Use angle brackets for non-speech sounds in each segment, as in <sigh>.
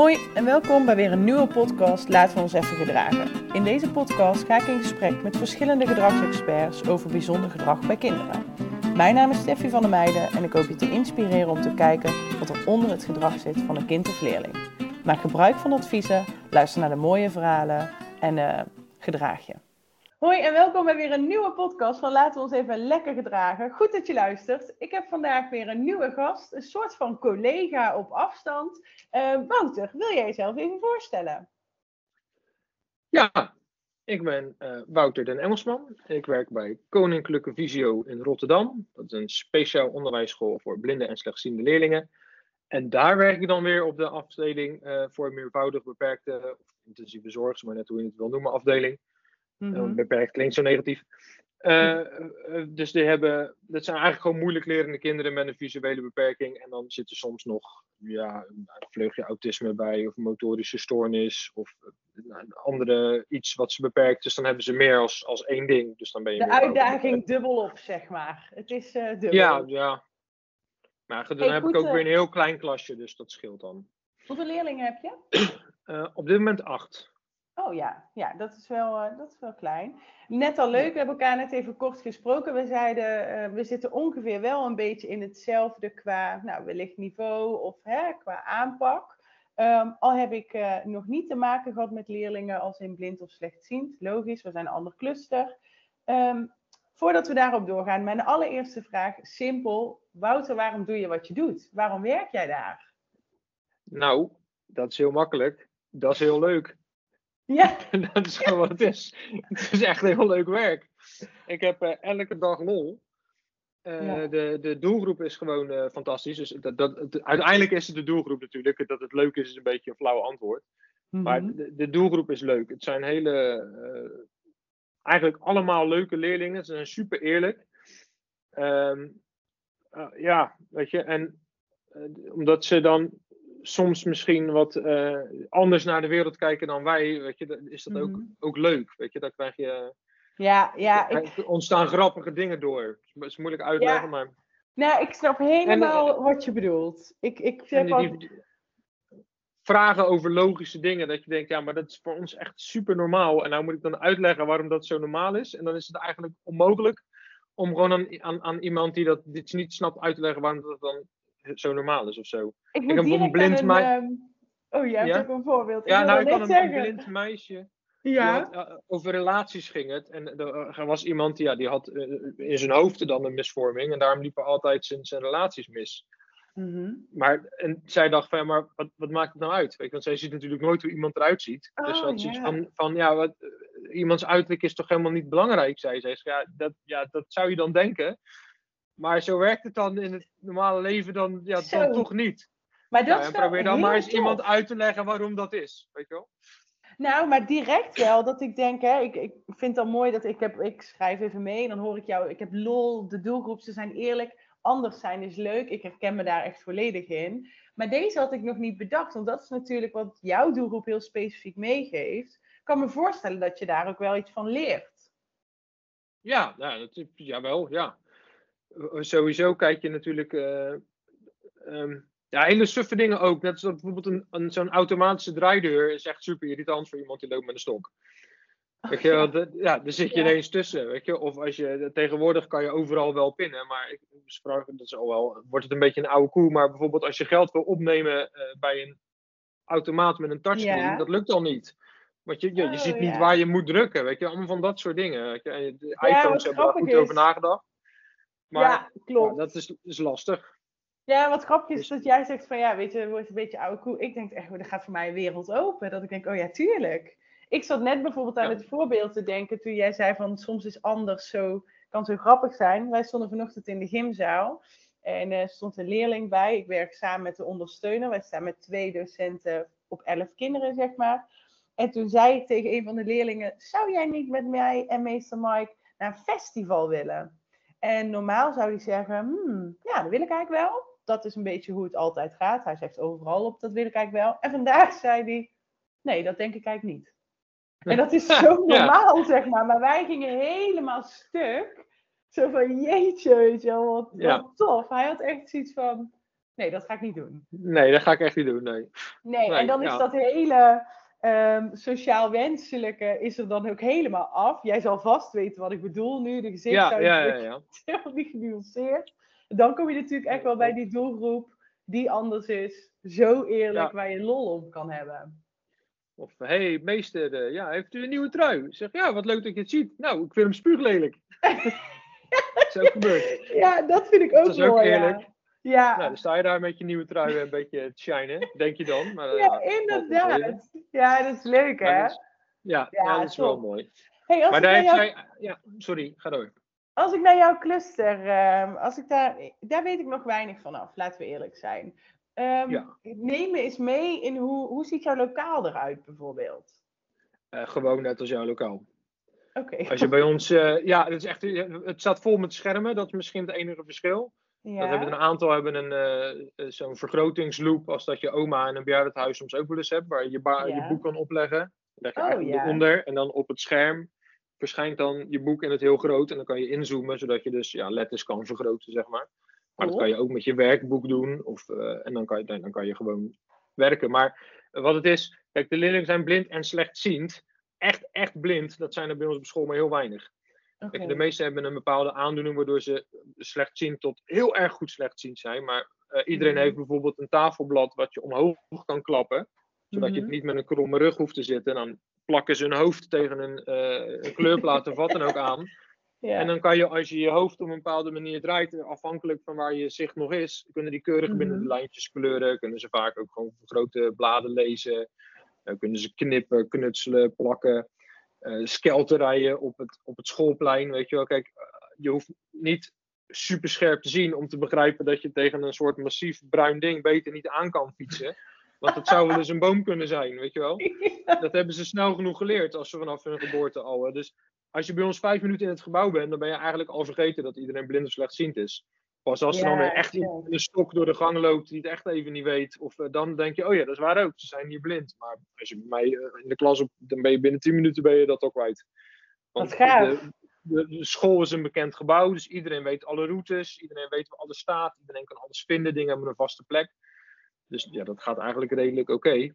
Hoi en welkom bij weer een nieuwe podcast Laten we ons even gedragen. In deze podcast ga ik in gesprek met verschillende gedragsexperts over bijzonder gedrag bij kinderen. Mijn naam is Steffi van der Meijden en ik hoop je te inspireren om te kijken wat er onder het gedrag zit van een kind of leerling. Maak gebruik van adviezen, luister naar de mooie verhalen en uh, gedraag je. Hoi en welkom bij weer een nieuwe podcast van Laten we ons even lekker gedragen. Goed dat je luistert. Ik heb vandaag weer een nieuwe gast, een soort van collega op afstand. Uh, Wouter, wil jij jezelf even voorstellen? Ja, ik ben uh, Wouter den Engelsman. Ik werk bij Koninklijke Visio in Rotterdam. Dat is een speciaal onderwijsschool voor blinde en slechtziende leerlingen. En daar werk ik dan weer op de afdeling uh, voor meervoudig beperkte of intensieve zorg, maar net hoe je het wil noemen, afdeling. Mm Beperkt klinkt zo negatief. Uh, dus die hebben, dat zijn eigenlijk gewoon moeilijk lerende kinderen met een visuele beperking. En dan zit er soms nog ja, een vleugje autisme bij, of motorische stoornis, of een andere iets wat ze beperkt. Dus dan hebben ze meer als, als één ding. Dus dan ben je de uitdaging dubbel op, zeg maar. Het is uh, dubbel. Ja, ja. Maar dan hey, heb goed, ik ook weer een heel klein klasje, dus dat scheelt dan. Hoeveel leerlingen heb je? op dit moment acht. Oh ja, ja dat, is wel, uh, dat is wel klein. Net al leuk, we hebben elkaar net even kort gesproken. We zeiden, uh, we zitten ongeveer wel een beetje in hetzelfde qua, nou, wellicht niveau of hè, qua aanpak. Um, al heb ik uh, nog niet te maken gehad met leerlingen als in blind of slechtziend. Logisch, we zijn een ander cluster. Um, voordat we daarop doorgaan, mijn allereerste vraag, simpel. Wouter, waarom doe je wat je doet? Waarom werk jij daar? Nou, dat is heel makkelijk. Dat is heel leuk. Ja. <laughs> dat is gewoon wat het is. <laughs> Het is echt heel leuk werk. Ik heb uh, elke dag lol. Uh, ja. de, de doelgroep is gewoon uh, fantastisch. Dus dat, dat, het, uiteindelijk is het de doelgroep natuurlijk. Dat het leuk is, is een beetje een flauw antwoord. Mm -hmm. Maar de, de, doelgroep is leuk. Het zijn hele. eigenlijk allemaal leuke leerlingen. Ze zijn super eerlijk. Um, ja, weet je. En omdat ze dan soms misschien wat uh, anders naar de wereld kijken dan wij, weet je, is dat ook, mm. ook leuk. Weet je, dan krijg je. Ja, ja. Ik... ontstaan grappige dingen door. Het is moeilijk uitleggen, ja. maar. Nou, ik snap helemaal en, wat je bedoelt. Ik, ik die, die, vragen over logische dingen, dat je denkt, ja, maar dat is voor ons echt super normaal. En nou moet ik dan uitleggen waarom dat zo normaal is. En dan is het eigenlijk onmogelijk om gewoon aan, aan, aan iemand die dat dit niet snapt uit te leggen waarom dat dan zo normaal is of zo. Ik, ik heb een blind meisje. Um... Oh, jij ja? hebt ook een voorbeeld. Ja, nou, ik kan een, zeggen. een blind meisje. Ja. Had, uh, over relaties ging het. En uh, er was iemand die, ja, die had uh, in zijn hoofd dan een misvorming. En daarom liepen altijd zijn, zijn relaties mis. Mm -hmm. Maar en zij dacht van, ja, maar wat, wat maakt het nou uit? Weet je, want zij ziet natuurlijk nooit hoe iemand eruit ziet. Dus oh, dus had zoiets van, van, ja, wat, iemands uiterlijk is toch helemaal niet belangrijk, zei zij. Ja dat, ja, dat zou je dan denken. Maar zo werkt het dan in het normale leven dan, ja, dan toch niet. Maar dat nou, probeer dan maar eens tof. iemand uit te leggen waarom dat is. Weet je wel? Nou, maar direct wel dat ik denk, hè, ik, ik vind het al mooi dat ik heb, ik schrijf even mee en dan hoor ik jou, ik heb lol, de doelgroep, ze zijn eerlijk, anders zijn is leuk, ik herken me daar echt volledig in. Maar deze had ik nog niet bedacht, want dat is natuurlijk wat jouw doelgroep heel specifiek meegeeft. Ik kan me voorstellen dat je daar ook wel iets van leert. Ja, nou, dat, jawel, ja sowieso kijk je natuurlijk. Um, ja, hele suffe dingen ook. Net als bijvoorbeeld een, een, zo'n automatische draaideur is echt super irritant voor iemand die loopt met een stok. Weet je, ja. Dat, ja, daar zit je ja. ineens tussen. Weet je? Of als je tegenwoordig kan je overal wel pinnen, maar ik sprak, dat is al wel, wordt het een beetje een oude koe. Maar bijvoorbeeld als je geld wil opnemen uh, bij een automaat met een touchscreen, ja. dat lukt al niet. Want je, je, je oh, ziet niet waar je moet drukken. Weet je? Allemaal van dat soort dingen. Weet je? En de iPhones hebben er goed is. over nagedacht. Maar ja, klopt. Ja, dat is, is lastig. Ja, wat grappig is dus... dat jij zegt van ja, weet je, het wordt een beetje oude koe. Ik denk echt, er gaat voor mij een wereld open. Dat ik denk, oh ja, tuurlijk. Ik zat net bijvoorbeeld aan ja. het voorbeeld te denken toen jij zei van soms is anders zo, kan zo grappig zijn. Wij stonden vanochtend in de gymzaal en er stond een leerling bij. Ik werk samen met de ondersteuner. Wij staan met twee docenten op elf kinderen, zeg maar. En toen zei ik tegen een van de leerlingen, zou jij niet met mij en meester Mike naar een festival willen? En normaal zou hij zeggen, hmm, ja, dat wil ik eigenlijk wel. Dat is een beetje hoe het altijd gaat. Hij zegt overal op, dat wil ik eigenlijk wel. En vandaag zei hij, nee, dat denk ik eigenlijk niet. En dat is <laughs> zo normaal, ja. zeg maar. Maar wij gingen helemaal stuk. Zo van, jeetje, weet je wel, wat, ja. wat tof. Hij had echt zoiets van, Nee, dat ga ik niet doen. Nee, dat ga ik echt niet doen, nee. Nee, Nee, en dan is dat hele ehm, sociaal wenselijke is er dan ook helemaal af. Jij zal vast weten wat ik bedoel nu. De Ja, gezichtsuitdrukking ja, ja, ja. <laughs> is helemaal niet genuanceerd. Dan kom je natuurlijk echt wel bij die doelgroep die anders is. Zo eerlijk, Ja. waar je lol om kan hebben. Of, hé, hey, meester, eh, ja, heeft u een nieuwe trui? Zeg, ja, wat leuk dat je het ziet. Nou, ik vind hem spuuglelijk. dat <laughs> is ook gebeurd. Ja, dat vind ik ook Dat is ook mooi. eerlijk. Ja, ja. Nou, dan sta je daar met je nieuwe trui een beetje te shinen, denk je dan. Maar, eh, ja wel tegen. inderdaad. Ja, dat is leuk, hè? dat is- Ja, Ja, ja, dat is wel top. mooi. Hey, als, Maar daar jou, zij... Ja, sorry, ga door. als ik naar jouw cluster, ehm, als ik daar, daar weet ik nog weinig van af, laten we eerlijk zijn. Ehm, Ja. Neem me eens mee in hoe, hoe ziet jouw lokaal eruit, bijvoorbeeld? Eh, gewoon net als jouw lokaal. Oké. Als je bij ons... eh, ja, het, is echt, het staat vol met schermen. Dat is misschien het enige verschil. Ja. Dat hebben een aantal hebben een, eh, eh, zo'n vergrotingsloop als dat je oma in een bejaardenhuis soms ook wel eens hebt, waar je je, ba- Ja. je boek kan opleggen. Leg je Oh, ja. eronder en dan op het scherm verschijnt dan je boek in het heel groot en dan kan je inzoomen, zodat je dus ja, letters kan vergroten, zeg maar. Maar dat Cool. kan je ook met je werkboek doen of, eh, en dan kan, je, dan kan je gewoon werken. Maar wat het is, kijk, de leerlingen zijn blind en slechtziend. Echt, echt blind, dat zijn er bij ons op school maar heel weinig. De meesten hebben een bepaalde aandoening waardoor ze slechtziend tot heel erg goed slechtziend zijn. Maar eh, iedereen Mhm. heeft bijvoorbeeld een tafelblad wat je omhoog kan klappen. Zodat je Mhm. het niet met een kromme rug hoeft te zitten. En dan plakken ze hun hoofd tegen een, eh, een kleurplaat of wat dan ook aan. <laughs> Ja. En dan kan je, als je je hoofd op een bepaalde manier draait, eh, afhankelijk van waar je zicht nog is, kunnen die keurig binnen de Mhm. lijntjes kleuren. Kunnen ze vaak ook gewoon grote bladen lezen. Eh, kunnen ze knippen, knutselen, plakken. Eh skelterijen op het, op het schoolplein. Weet je wel, kijk, eh, je hoeft niet super scherp te zien om te begrijpen dat je tegen een soort massief bruin ding beter niet aan kan fietsen. Want het zou wel eens een boom kunnen zijn, weet je wel. <laughs> Dat hebben ze snel genoeg geleerd als ze vanaf hun geboorte al. hè. Dus als je bij ons vijf minuten in het gebouw bent, dan ben je eigenlijk al vergeten dat iedereen blind of slechtziend is. Pas als er dan weer echt iemand in de stok door de gang loopt die het echt even niet weet, of eh, dan denk je, oh ja, dat is waar ook, ze zijn hier blind. Maar als je bij mij eh, in de klas op, dan ben je binnen tien minuten ben je dat ook kwijt. Wat gaaf. De, school is een bekend gebouw, dus iedereen weet alle routes, iedereen weet waar alles staat, iedereen kan alles vinden, dingen hebben een vaste plek. Dus ja, dat gaat eigenlijk redelijk oké. Eh,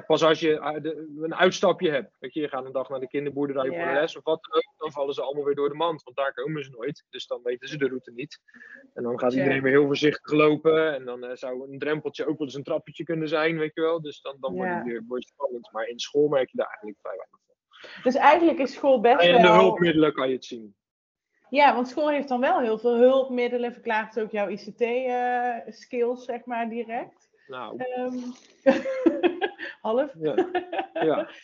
Pas als je eh, een uitstapje hebt, weet je, je gaat een dag naar de kinderboerderij voor de les of wat dan ook, dan vallen ze allemaal weer door de mand, want daar komen ze nooit. Dus dan weten ze de route niet. En dan gaat iedereen weer heel voorzichtig lopen en dan eh, zou een drempeltje ook wel eens een trappetje kunnen zijn, weet je wel. Dus dan, dan wordt het weer wordt het spannend. Maar in school merk je daar eigenlijk vrij weinig van. Dus eigenlijk is school best En in de wel... hulpmiddelen kan je het zien. Ja, want school heeft dan wel heel veel hulpmiddelen. Verklaart ook jouw ICT-skills, zeg maar, direct. Nou, Ehm, <laughs> half. ja. ja. <laughs>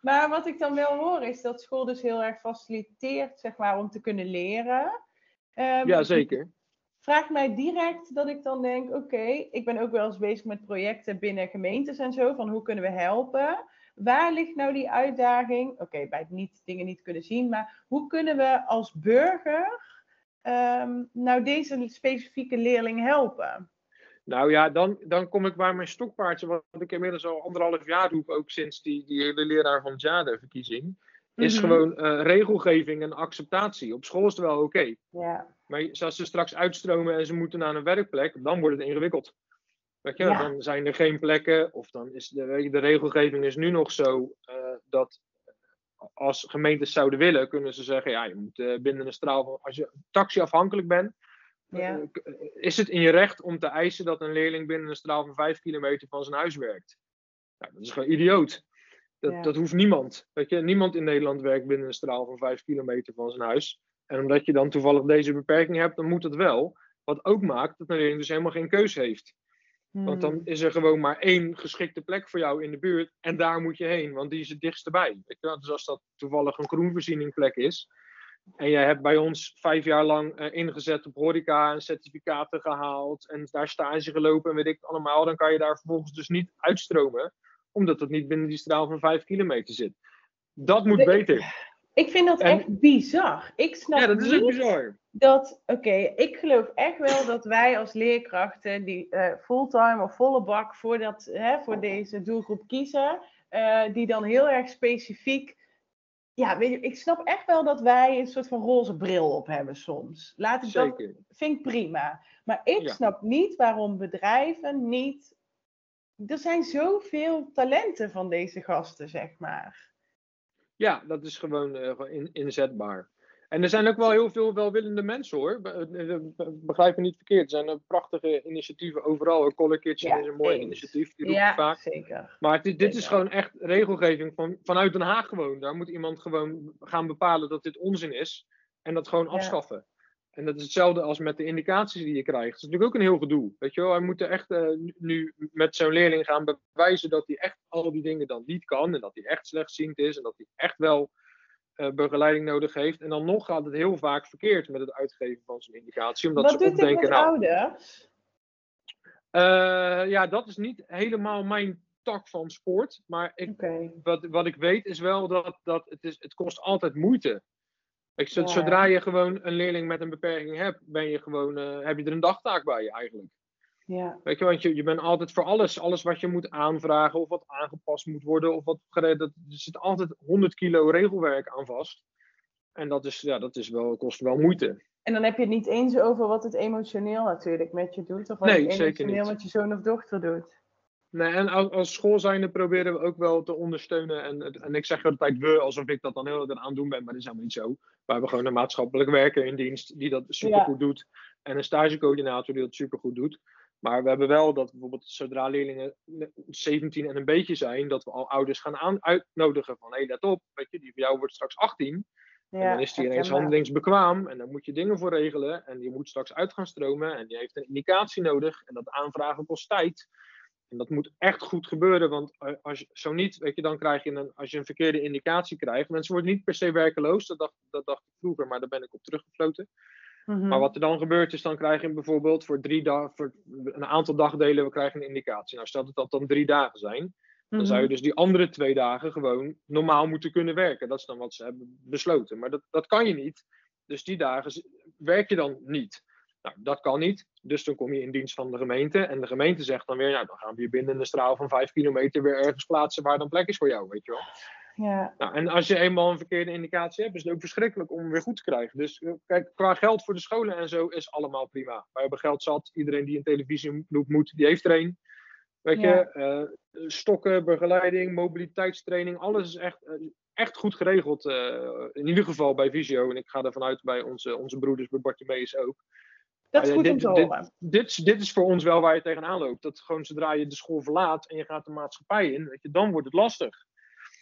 Maar wat ik dan wel hoor, is dat school dus heel erg faciliteert, zeg maar, om te kunnen leren. Ehm, ja, zeker. vraagt mij direct dat ik dan denk, oké, ik ben ook wel eens bezig met projecten binnen gemeentes en zo, van hoe kunnen we helpen? Waar ligt nou die uitdaging? Oké, bij het niet, dingen niet kunnen zien, maar hoe kunnen we als burger ehm, nou deze specifieke leerling helpen? Nou ja, dan, dan kom ik bij mijn stokpaardje, wat ik inmiddels al anderhalf jaar roep, ook sinds die, die hele leraar van het jaar de verkiezing. Is Mhm. gewoon eh, regelgeving en acceptatie. Op school is het wel oké. Ja, Maar als ze straks uitstromen en ze moeten naar een werkplek, dan wordt het ingewikkeld. Weet je, Ja. dan zijn er geen plekken, of dan is de, de regelgeving is nu nog zo eh, dat als gemeentes zouden willen, kunnen ze zeggen, ja, je moet eh, binnen een straal van, als je taxiafhankelijk bent, ja, eh, is het in je recht om te eisen dat een leerling binnen een straal van 5 kilometer van zijn huis werkt? Nou, dat is gewoon idioot. Dat, Ja. dat hoeft niemand. Weet je, niemand in Nederland werkt binnen een straal van 5 kilometer van zijn huis. En omdat je dan toevallig deze beperking hebt, dan moet het wel. Wat ook maakt dat een leerling dus helemaal geen keus heeft. Want dan Hmm. is er gewoon maar één geschikte plek voor jou in de buurt. En daar moet je heen, want die is het dichtst bij. Weet je wel? Dus als dat toevallig een groenvoorzieningplek is. En jij hebt bij ons vijf jaar lang eh, ingezet op horeca en certificaten gehaald. En daar stage gelopen en weet ik allemaal. Dan kan je daar vervolgens dus niet uitstromen. Omdat het niet binnen die straal van vijf kilometer zit. Dat moet beter. Ik vind dat En- echt bizar. Ik snap Ja, dat is ook bizar. dat, oké, ik geloof echt wel dat wij als leerkrachten die eh, fulltime of volle bak voor, dat, hè, voor deze doelgroep kiezen, eh, die dan heel erg specifiek ja, weet je, ik snap echt wel dat wij een soort van roze bril op hebben soms. Laat ik dat, Zeker. vind ik prima. Maar ik Ja. snap niet waarom bedrijven niet. Er zijn zoveel talenten van deze gasten, zeg maar. Ja, dat is gewoon, gewoon in, inzetbaar. En er zijn ook wel heel veel welwillende mensen hoor. Eh, be- Begrijp me niet verkeerd. Er zijn prachtige initiatieven overal. Color Kitchen Ja, is een mooi eens. initiatief. Die Ja, vaak. zeker. Maar dit, dit is gewoon echt regelgeving van, vanuit Den Haag gewoon. Daar moet iemand gewoon gaan bepalen dat dit onzin is. En dat gewoon Ja. afschaffen. En dat is hetzelfde als met de indicaties die je krijgt. Dat is natuurlijk ook een heel gedoe. Weet je wel, hij moet er echt eh, nu- nu met zo'n leerling gaan bewijzen dat hij echt al die dingen dan niet kan. En dat hij echt slechtziend is. En dat hij echt wel eh, begeleiding nodig heeft. En dan nog gaat het heel vaak verkeerd met het uitgeven van zijn indicatie. Omdat Wat ze doet dit opdenken, met nou, ouders? eh, ja, dat is niet helemaal mijn tak van sport. Maar ik, wat, wat ik weet is wel dat, dat het, is, het kost altijd moeite. Ik, Ja. Zodra je gewoon een leerling met een beperking hebt, ben je gewoon, eh, heb je er een dagtaak bij eigenlijk. Ja. Weet je, want je, je bent altijd voor alles, alles wat je moet aanvragen of wat aangepast moet worden of wat gered, dat, er zit altijd 100 kilo regelwerk aan vast. En dat, is, ja, dat is wel, kost wel moeite. En dan heb je het niet eens over wat het emotioneel natuurlijk met je doet. Of wat Nee, het emotioneel met je zoon of dochter doet. Nee, en als, als school zijnde proberen we ook wel te ondersteunen. En, en ik zeg de hele tijd we, alsof ik dat dan heel erg aan het doen ben, maar dat is helemaal niet zo. We hebben gewoon een maatschappelijk werker in dienst die dat supergoed doet. En een stagecoördinator die dat supergoed doet. Maar we hebben wel dat bijvoorbeeld zodra leerlingen 17 en een beetje zijn, dat we al ouders gaan aan, uitnodigen van hé, hey, let op, weet je, die van jou wordt straks 18. Ja, en dan is die ineens handelingsbekwaam en dan moet je dingen voor regelen. En die moet straks uit gaan stromen en die heeft een indicatie nodig. En dat aanvragen kost tijd. En dat moet echt goed gebeuren, want eh, als je, zo niet, weet je, dan krijg je een, als je een verkeerde indicatie krijgt. Mensen worden niet per se werkeloos, dat dacht, dat dacht ik vroeger, maar daar ben ik op teruggefloten. Mhm. Maar wat er dan gebeurt is, dan krijg je bijvoorbeeld voor, drie dagen, voor een aantal dagdelen, we krijgen een indicatie. Nou, stel dat dat dan drie dagen zijn, dan Mhm. zou je dus die andere twee dagen gewoon normaal moeten kunnen werken. Dat is dan wat ze hebben besloten. Maar dat, dat kan je niet. Dus die dagen werk je dan niet. Nou, dat kan niet. Dus dan kom je in dienst van de gemeente. En de gemeente zegt dan weer, nou, dan gaan we je binnen een straal van vijf kilometer weer ergens plaatsen waar dan plek is voor jou, weet je wel. Ja, Nou, en als je eenmaal een verkeerde indicatie hebt, is het ook verschrikkelijk om hem weer goed te krijgen. Dus eh, kijk, qua geld voor de scholen en zo is allemaal prima. Wij hebben geld zat. Iedereen die een televisieloop moet, die heeft er een. Weet Ja. je, eh, stokken, begeleiding, mobiliteitstraining, alles is echt, eh, echt goed geregeld. in ieder geval bij Visio. En ik ga ervan uit bij onze, onze broeders, bij Bartimeus ook. dat is ja, goed dit- om te dit- horen. Dit, is- dit is voor ons wel waar je tegenaan loopt. Dat gewoon zodra je de school verlaat en je gaat de maatschappij in, weet je, dan wordt het lastig.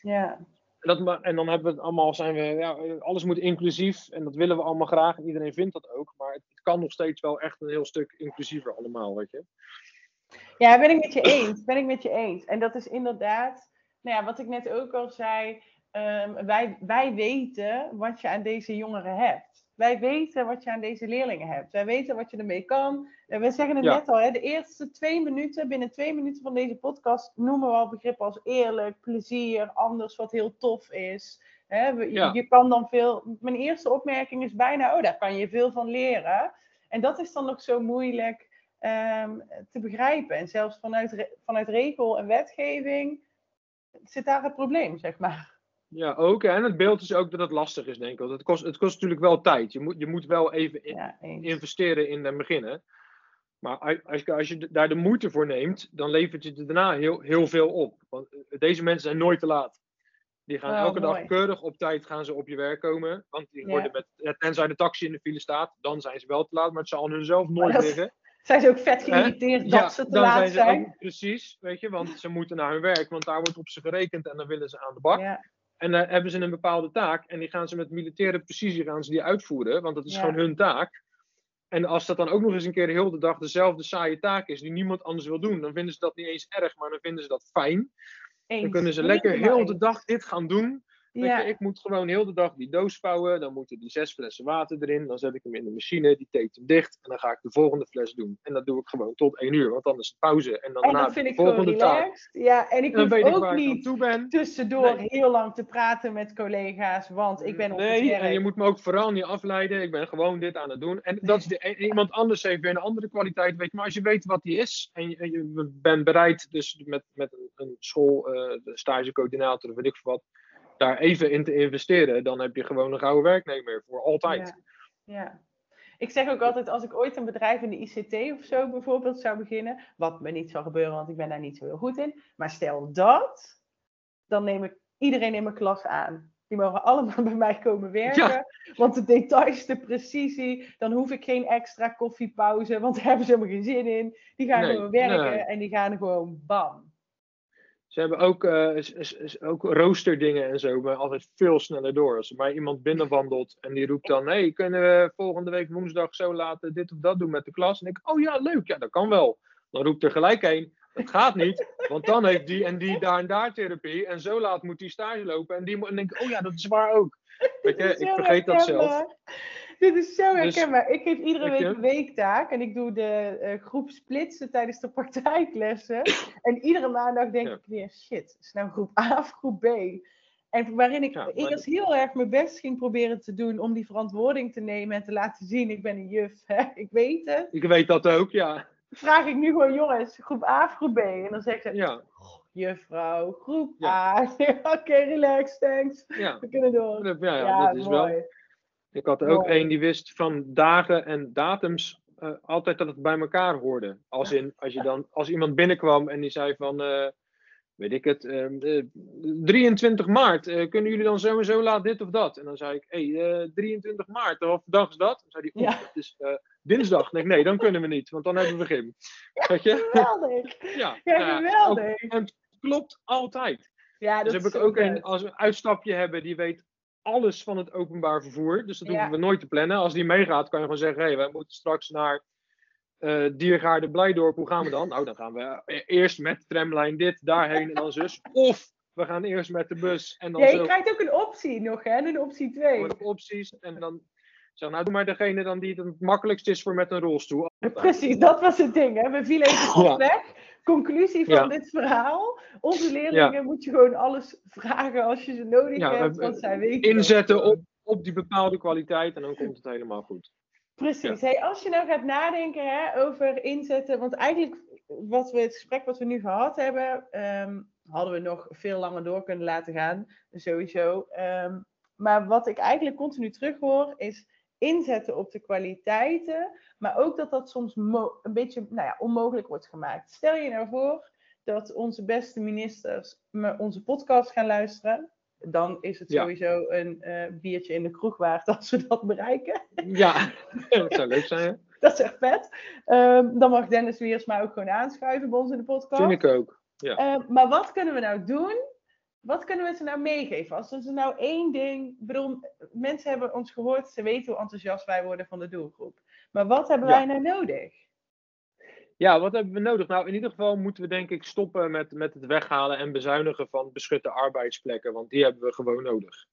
Ja. En Dat, en dan hebben we het allemaal, zijn we, ja, alles moet inclusief en dat willen we allemaal graag en iedereen vindt dat ook. Maar het, het kan nog steeds wel echt een heel stuk inclusiever allemaal, weet je. Ja, ben ik met je eens. Ben ik met je eens. En dat is inderdaad, nou ja, wat ik net ook al zei. ehm, wij, wij weten wat je aan deze jongeren hebt. Wij weten wat je aan deze leerlingen hebt. Wij weten wat je ermee kan. En we zeggen het Ja. net al, hè, de eerste twee minuten, binnen twee minuten van deze podcast, noemen we al begrippen als eerlijk, plezier, anders, wat heel tof is. Hè, we- Ja. Je kan dan veel. Mijn eerste opmerking is bijna, oh, daar kan je veel van leren. En dat is dan nog zo moeilijk ehm, te begrijpen. En zelfs vanuit, vanuit regel en wetgeving zit daar het probleem, zeg maar. Ja, ook. En het beeld is ook dat het lastig is, denk ik. Want Het kost, het kost natuurlijk wel tijd. Je moet, je moet wel even in- Ja, eens. investeren in het beginnen. Maar als- als je, als je daar de moeite voor neemt, dan levert je er daarna heel, heel veel op. Want eh, deze mensen zijn nooit te laat. Die gaan Oh, elke mooi. dag keurig op tijd gaan ze op je werk komen. Want die Ja. worden met, ja, tenzij de taxi in de file staat, dan zijn ze wel te laat. Maar het zal aan hunzelf nooit dat liggen. <laughs> Zijn ze ook vet geïrriteerd dat ze te dan laat zijn zijn? ze precies, weet je, want ze moeten naar hun werk, want daar wordt op ze gerekend en dan willen ze aan de bak. Ja, En dan hebben ze een bepaalde taak en die gaan ze met militaire precisie gaan ze die uitvoeren, want dat is Ja. gewoon hun taak. En als dat dan ook nog eens een keer heel de dag dezelfde saaie taak is die niemand anders wil doen, dan vinden ze dat niet eens erg, maar dan vinden ze dat fijn. Dan kunnen ze lekker heel de dag dit gaan doen. Ja, je, ik moet gewoon heel de dag die doos vouwen. Dan moeten die zes flessen water erin. Dan zet ik hem in de machine. Die tape hem dicht. En dan ga ik de volgende fles doen. En dat doe ik gewoon tot één uur. Want dan is het pauze. En dan en dat vind de ik gewoon volgende taak. Ja, en ik hoef ook niet tussendoor Nee. heel lang te praten met collega's, want ik ben op het Nee, werk. en je moet me ook vooral niet afleiden. Ik ben gewoon dit aan het doen. En dat is de, en <laughs> iemand anders heeft weer een andere kwaliteit. Weet je. Maar als je weet wat die is. En je, en je bent bereid dus met, met een, een school, eh, de stagecoördinator of weet ik veel wat. Daar even in te investeren, dan heb je gewoon een gouden werknemer voor altijd. Ja. ja. Ik zeg ook altijd, als ik ooit een bedrijf in de ICT of zo bijvoorbeeld zou beginnen, wat me niet zal gebeuren, want ik ben daar niet zo heel goed in. Maar stel dat, dan neem ik iedereen in mijn klas aan. Die mogen allemaal <laughs> bij mij komen werken. Want de details, de precisie, dan hoef ik geen extra koffiepauze, want daar hebben ze helemaal geen zin in. Die gaan gewoon werken en die gaan gewoon bam. Ze hebben ook, uh, ook roosterdingen en zo, maar altijd veel sneller door. Als er maar iemand binnenwandelt en die roept dan: hey, kunnen we volgende week woensdag zo laten dit of dat doen met de klas? En ik, oh ja, leuk, ja, dat kan wel. Dan roept er gelijk een: dat gaat niet, want dan heeft die en die daar en daar therapie. En zo laat moet die stage lopen. En die moet, en denk ik: oh ja, dat is waar ook. Weet je, <laughs> ik vergeet dat zelf. Dit is zo dus- herkenbaar. ik geef iedere week een weektaak en ik doe de uh, groep splitsen tijdens de praktijklessen. <coughs> en iedere maandag denk ik weer, shit, is nou groep A of groep B? En waarin ik ja, eerst heel erg mijn best ging proberen te doen om die verantwoording te nemen en te laten zien, ik ben een juf, hè? <laughs> ik weet het. Ik weet dat ook, ja. Vraag ik nu gewoon, jongens, groep A of groep B? En dan zeg ze, ja. juffrouw, groep A. <laughs> Oké, relax, thanks. Ja. We kunnen door. Ja, ja, dat is mooi. wel ik had er ook één die wist van dagen en datums uh, altijd dat het bij elkaar hoorde. Als, in, als, je dan, als iemand binnenkwam en die zei van, uh, weet ik het, uh, ehm, 23 eh, maart, kunnen jullie dan zo en zo laat dit of dat? En dan zei ik, hé, hey, 23 maart, wat dag is dat? Dan zei hij, ja. het is dinsdag. Nee, nee, dan kunnen we niet, want dan hebben we gym. Weet je? Geweldig. <laughs> Ja, ja geweldig. en het klopt altijd. Ja, dat dus heb ik ook een, als we een uitstapje hebben, die weet alles van het openbaar vervoer. Dus dat hoeven we nooit te plannen. Als die meegaat, kan je gewoon zeggen: hé, hey, wij moeten straks naar uh, Diergaarde Blijdorp. Hoe gaan we dan? Nou, dan gaan we eerst met tramlijn dit, daarheen en dan zus. Of we gaan eerst met de bus. En dan ja, je krijgt ook een optie nog, hè? Een optie 2. opties. En dan zeg nou, doe maar degene dan die het makkelijkst is voor met een rolstoel. Precies, dat was het ding, hè? We vielen even goed weg conclusie van dit verhaal. Onze leerlingen moet je gewoon alles vragen als je ze nodig hebt, want zij weten. Inzetten op, op die bepaalde kwaliteit en dan komt het helemaal goed. Precies. Hey, als je nou gaat nadenken hè, over inzetten, want eigenlijk wat we, het gesprek wat we nu gehad hebben, ehm, hadden we nog veel langer door kunnen laten gaan, sowieso. Ehm, maar wat ik eigenlijk continu terughoor is inzetten op de kwaliteiten, maar ook dat dat soms een beetje nou ja, onmogelijk wordt gemaakt. Stel je nou voor dat onze beste ministers onze podcast gaan luisteren. Dan is het sowieso een uh, biertje in de kroeg waard als we dat bereiken. Ja, <laughs> dat zou leuk zijn. <laughs> dat is echt vet. Um, dan mag Dennis Wiersma ook gewoon aanschuiven bij ons in de podcast. Vind ik ook. Ja. Uh, maar wat kunnen we nou doen wat kunnen we ze nou meegeven? Als ze nou één ding. Ik bedoel, mensen hebben ons gehoord, ze weten hoe enthousiast wij worden van de doelgroep. Maar wat hebben wij nou nodig? Ja, wat hebben we nodig? Nou, in ieder geval moeten we denk ik stoppen met, met het weghalen en bezuinigen van beschutte arbeidsplekken, want die hebben we gewoon nodig.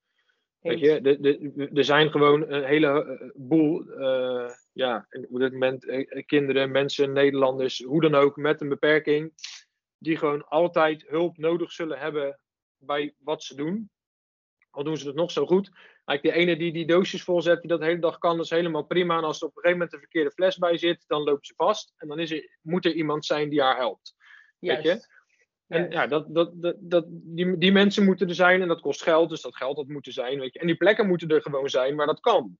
Weet je, er zijn gewoon een hele eh, boel, uh, ja, op dit moment uh, kinderen, mensen, Nederlanders, hoe dan ook, met een beperking, die gewoon altijd hulp nodig zullen hebben bij wat ze doen. Al doen ze het nog zo goed. Eigenlijk de ene die die doosjes volzet, die dat de hele dag kan, is helemaal prima. En als er op een gegeven moment een verkeerde fles bij zit, dan loopt ze vast. En dan is er, moet er iemand zijn die haar helpt. Weet je? En ja, dat, dat, dat, dat, die, die mensen moeten er zijn en dat kost geld. Dus dat geld dat moet er zijn. Weet je? En die plekken moeten er gewoon zijn, maar dat kan.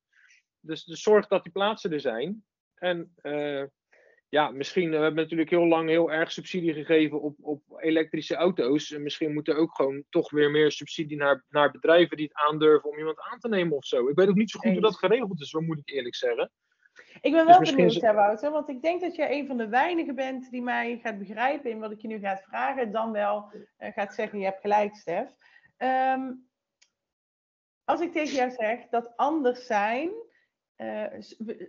Dus, dus zorg dat die plaatsen er zijn. En uh, ja, misschien, eh, we hebben natuurlijk heel lang heel erg subsidie gegeven op, op elektrische auto's. En misschien moet er ook gewoon toch weer meer subsidie naar, naar bedrijven die het aandurven om iemand aan te nemen of zo. Ik weet ook niet zo goed hoe dat geregeld is, moet ik eerlijk zeggen. Ik ben dus wel dus benieuwd, hè, Wouter, want ik denk dat jij een van de weinigen bent die mij gaat begrijpen in wat ik je nu ga vragen, dan wel uh, gaat zeggen, je hebt gelijk, Stef. Ehm, als ik tegen jou zeg dat anders zijn uh,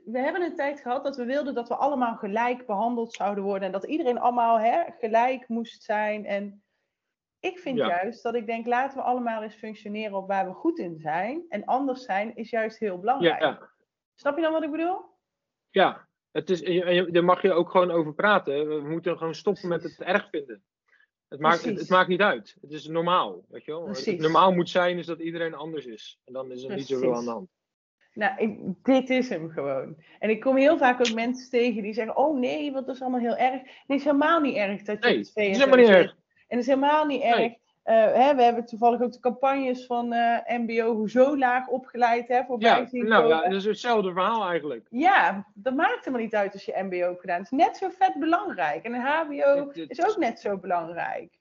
we, hebben een tijd gehad dat we wilden dat we allemaal gelijk behandeld zouden worden. En dat iedereen allemaal hè, gelijk moest zijn. En ik vind juist dat ik denk, laten we allemaal eens functioneren op waar we goed in zijn. En anders zijn is juist heel belangrijk. Ja, Snap je dan wat ik bedoel? Ja, het is, daar mag je ook gewoon over praten. We moeten gewoon stoppen met het erg vinden. Het maakt, het, maakt niet uit. Het is normaal. Weet je wel? Het normaal moet zijn is dat iedereen anders is. En dan is er niet zoveel aan de hand. Nou, ik, dit is hem gewoon. En ik kom heel vaak ook mensen tegen die zeggen: Oh nee, wat is allemaal heel erg. Nee, het is helemaal niet erg dat je nee, het is helemaal niet erg. En het is helemaal niet erg hè, we hebben toevallig ook de campagnes van uh, MBO Hoezo Laag opgeleid hè, voorbij Ja, nou ja, dat is hetzelfde verhaal eigenlijk. Ja, dat maakt helemaal niet uit als je MBO hebt gedaan. Het is net zo vet belangrijk. En een HBO Het- het- is ook net zo belangrijk.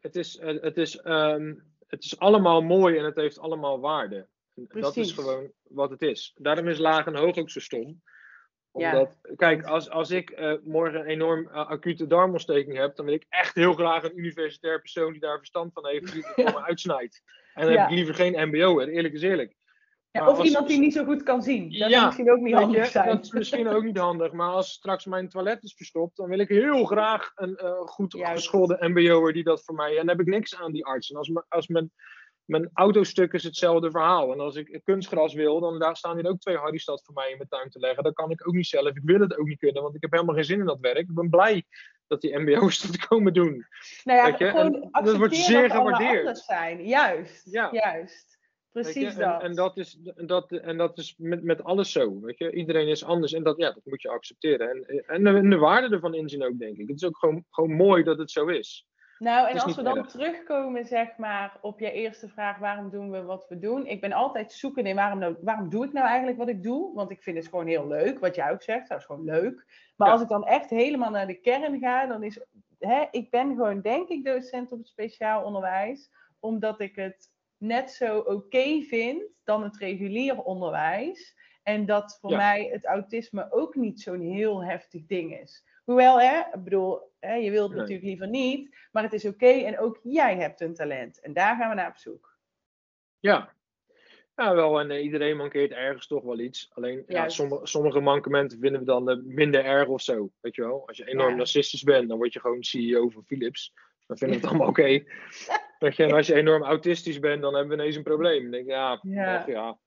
Het is, eh, het, is, ehm, het is allemaal mooi en het heeft allemaal waarde. Dat is gewoon wat het is. Daarom is laag en hoog ook zo stom. Ja. Omdat, kijk, als, als ik eh, morgen een enorm eh, acute darmontsteking heb, dan wil ik echt heel graag een universitair persoon die daar verstand van heeft, die het voor me <laughs> uitsnijdt. En dan Ja. heb ik liever geen MBO'er, eerlijk is eerlijk. Ja, of als- iemand die niet zo goed kan zien. Dat Ja, zou misschien ook niet handig je, zijn. dat is misschien ook niet handig, maar als straks mijn toilet is verstopt, dan wil ik heel graag een eh, goed Juist. geschoolde MBO'er die dat voor mij. En dan heb ik niks aan die arts. En als, als mijn, mijn autostuk is hetzelfde verhaal. En als ik kunstgras wil, dan daar staan hier ook twee Harrystad voor mij in mijn tuin te leggen. Dat kan ik ook niet zelf. Ik wil het ook niet kunnen, want ik heb helemaal geen zin in dat werk. Ik ben blij dat die MBO's dat komen doen. Nou ja, gewoon dat wordt zeer dat gewaardeerd. zijn. Juist, Ja. juist. Precies en, dat. En dat is, en dat, en dat is met, met alles zo. Weet je? Iedereen is anders en dat, ja, dat moet je accepteren. En, en, de, en de waarde ervan inzien ook, denk ik. Het is ook gewoon, gewoon mooi dat het zo is. Nou, en als we dan erg. terugkomen, zeg maar, op je eerste vraag, waarom doen we wat we doen? Ik ben altijd zoekend in waarom, nou, waarom doe ik nou eigenlijk wat ik doe? Want ik vind het gewoon heel leuk, wat jij ook zegt, dat is gewoon leuk. Maar Ja. als ik dan echt helemaal naar de kern ga, dan is, hè, ik ben gewoon, denk ik, docent op het speciaal onderwijs, omdat ik het net zo oké vind dan het reguliere onderwijs. En dat voor Ja. mij het autisme ook niet zo'n heel heftig ding is. Hoewel, hè, ik bedoel, hè, je wilt het Nee. natuurlijk liever niet, maar het is oké en ook jij hebt een talent. En daar gaan we naar op zoek. Ja. Ja, wel. En eh, iedereen mankeert ergens toch wel iets. Alleen, ja, sommige, sommige mankementen vinden we dan eh, minder erg of zo. Weet je wel? Als je enorm Ja. narcistisch bent, dan word je gewoon CEO van Philips. Dan vinden we het <laughs> allemaal oké. Je, en als je enorm autistisch bent, dan hebben we ineens een probleem. Dan denk ik, ja, ja.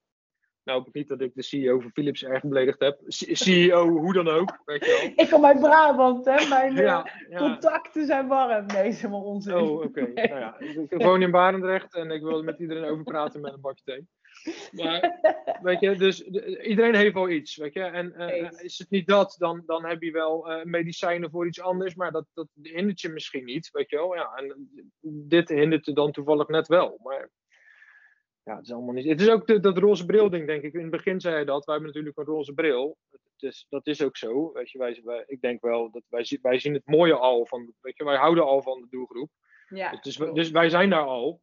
Nou hoop ik niet dat ik de CEO van Philips erg beledigd heb. C- CEO, hoe dan ook, weet je wel. Ik kom uit Brabant, hè? Mijn eh, Ja, ja. contacten zijn warm. Nee, is helemaal onzin. Oh, oké. Nou ja, ik woon in Barendrecht en ik wil er met iedereen over praten met een bakje thee. Maar, weet je, dus de- iedereen heeft wel iets, weet je. En eh, is het niet dat, dan, dan heb je wel eh, medicijnen voor iets anders, maar dat, dat hindert je misschien niet, weet je wel. Ja, en dit hindert je dan toevallig net wel, maar... Ja, het is allemaal niet... Het is ook de- dat roze bril ding, denk ik. In het begin zei je dat. Wij hebben natuurlijk een roze bril. Het is, dat is ook zo. Weet je, wij, wij, ik denk wel dat wij, zien- wij zien het mooie al van... Weet je, wij houden al van de doelgroep. Ja, Dus, dus wij zijn daar al.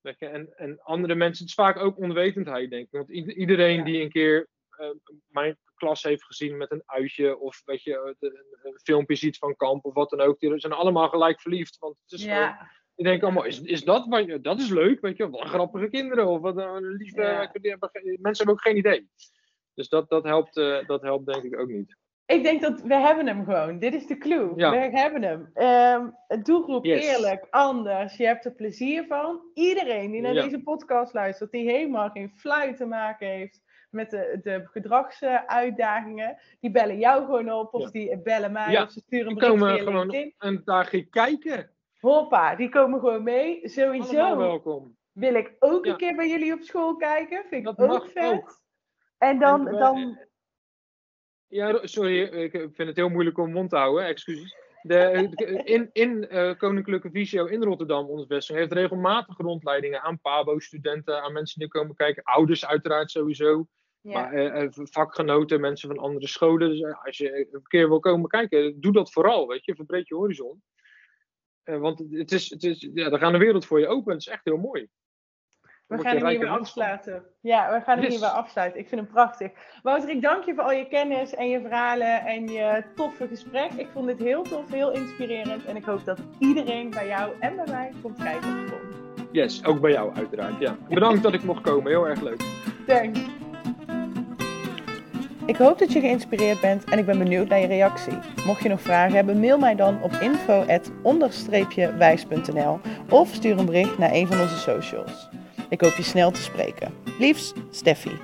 Weet je, en, en andere mensen, het is vaak ook onwetendheid, denk ik. Want ied- iedereen Ja. die een keer eh, mijn klas heeft gezien met een uitje, of weet je, een, een filmpje ziet van kamp of wat dan ook, die zijn allemaal gelijk verliefd. Want het is gewoon, die denken allemaal, is, is dat wat dat is leuk, weet je, wat grappige kinderen, of wat een lieve, Ja. die mensen hebben ook geen idee. Dus dat, dat, helpt, eh, dat helpt denk ik ook niet. ik denk dat we hebben hem gewoon. Dit is de clue. Ja. We hebben hem. Het doelgroep Yes. eerlijk, anders. Je hebt er plezier van. Iedereen die naar Ja. deze podcast luistert, die helemaal geen fluit te maken heeft met de, de gedragsuitdagingen, die bellen jou gewoon op of die bellen mij of ze sturen een Die bericht komen gewoon LinkedIn. een dagje kijken. Hoppa, die komen gewoon mee. Allemaal Sowieso welkom. wil ik ook Ja. een keer bij jullie op school kijken. Vind ik Dat ook vet. ook. En dan, En, eh, dan Ja, sorry, ik vind het heel moeilijk om mond te houden, excuses. De, in in eh, Koninklijke Visio in Rotterdam, onze vestiging, heeft regelmatig rondleidingen aan PABO-studenten, aan mensen die komen kijken, ouders uiteraard sowieso, ja. maar eh, vakgenoten, mensen van andere scholen. Dus als je een keer wil komen kijken, doe dat vooral, weet je, verbreed je horizon. Eh, want het is, het is, ja, dan gaan de wereld voor je open, het is echt heel mooi. We gaan hem hier weer afsluiten. Ja, we gaan hem Yes. hier weer afsluiten. Ik vind hem prachtig. Wouter, ik dank je voor al je kennis en je verhalen en je toffe gesprek. Ik vond dit heel tof, heel inspirerend. En ik hoop dat iedereen bij jou en bij mij komt kijken op. Yes, ook bij jou uiteraard, ja. Bedankt dat ik mocht komen, heel erg leuk. Thanks. Ik hoop dat je geïnspireerd bent en ik ben benieuwd naar je reactie. Mocht je nog vragen hebben, mail mij dan op info@onder-wijs.nl of stuur een bericht naar een van onze socials. Ik hoop je snel te spreken. Liefs, Steffi.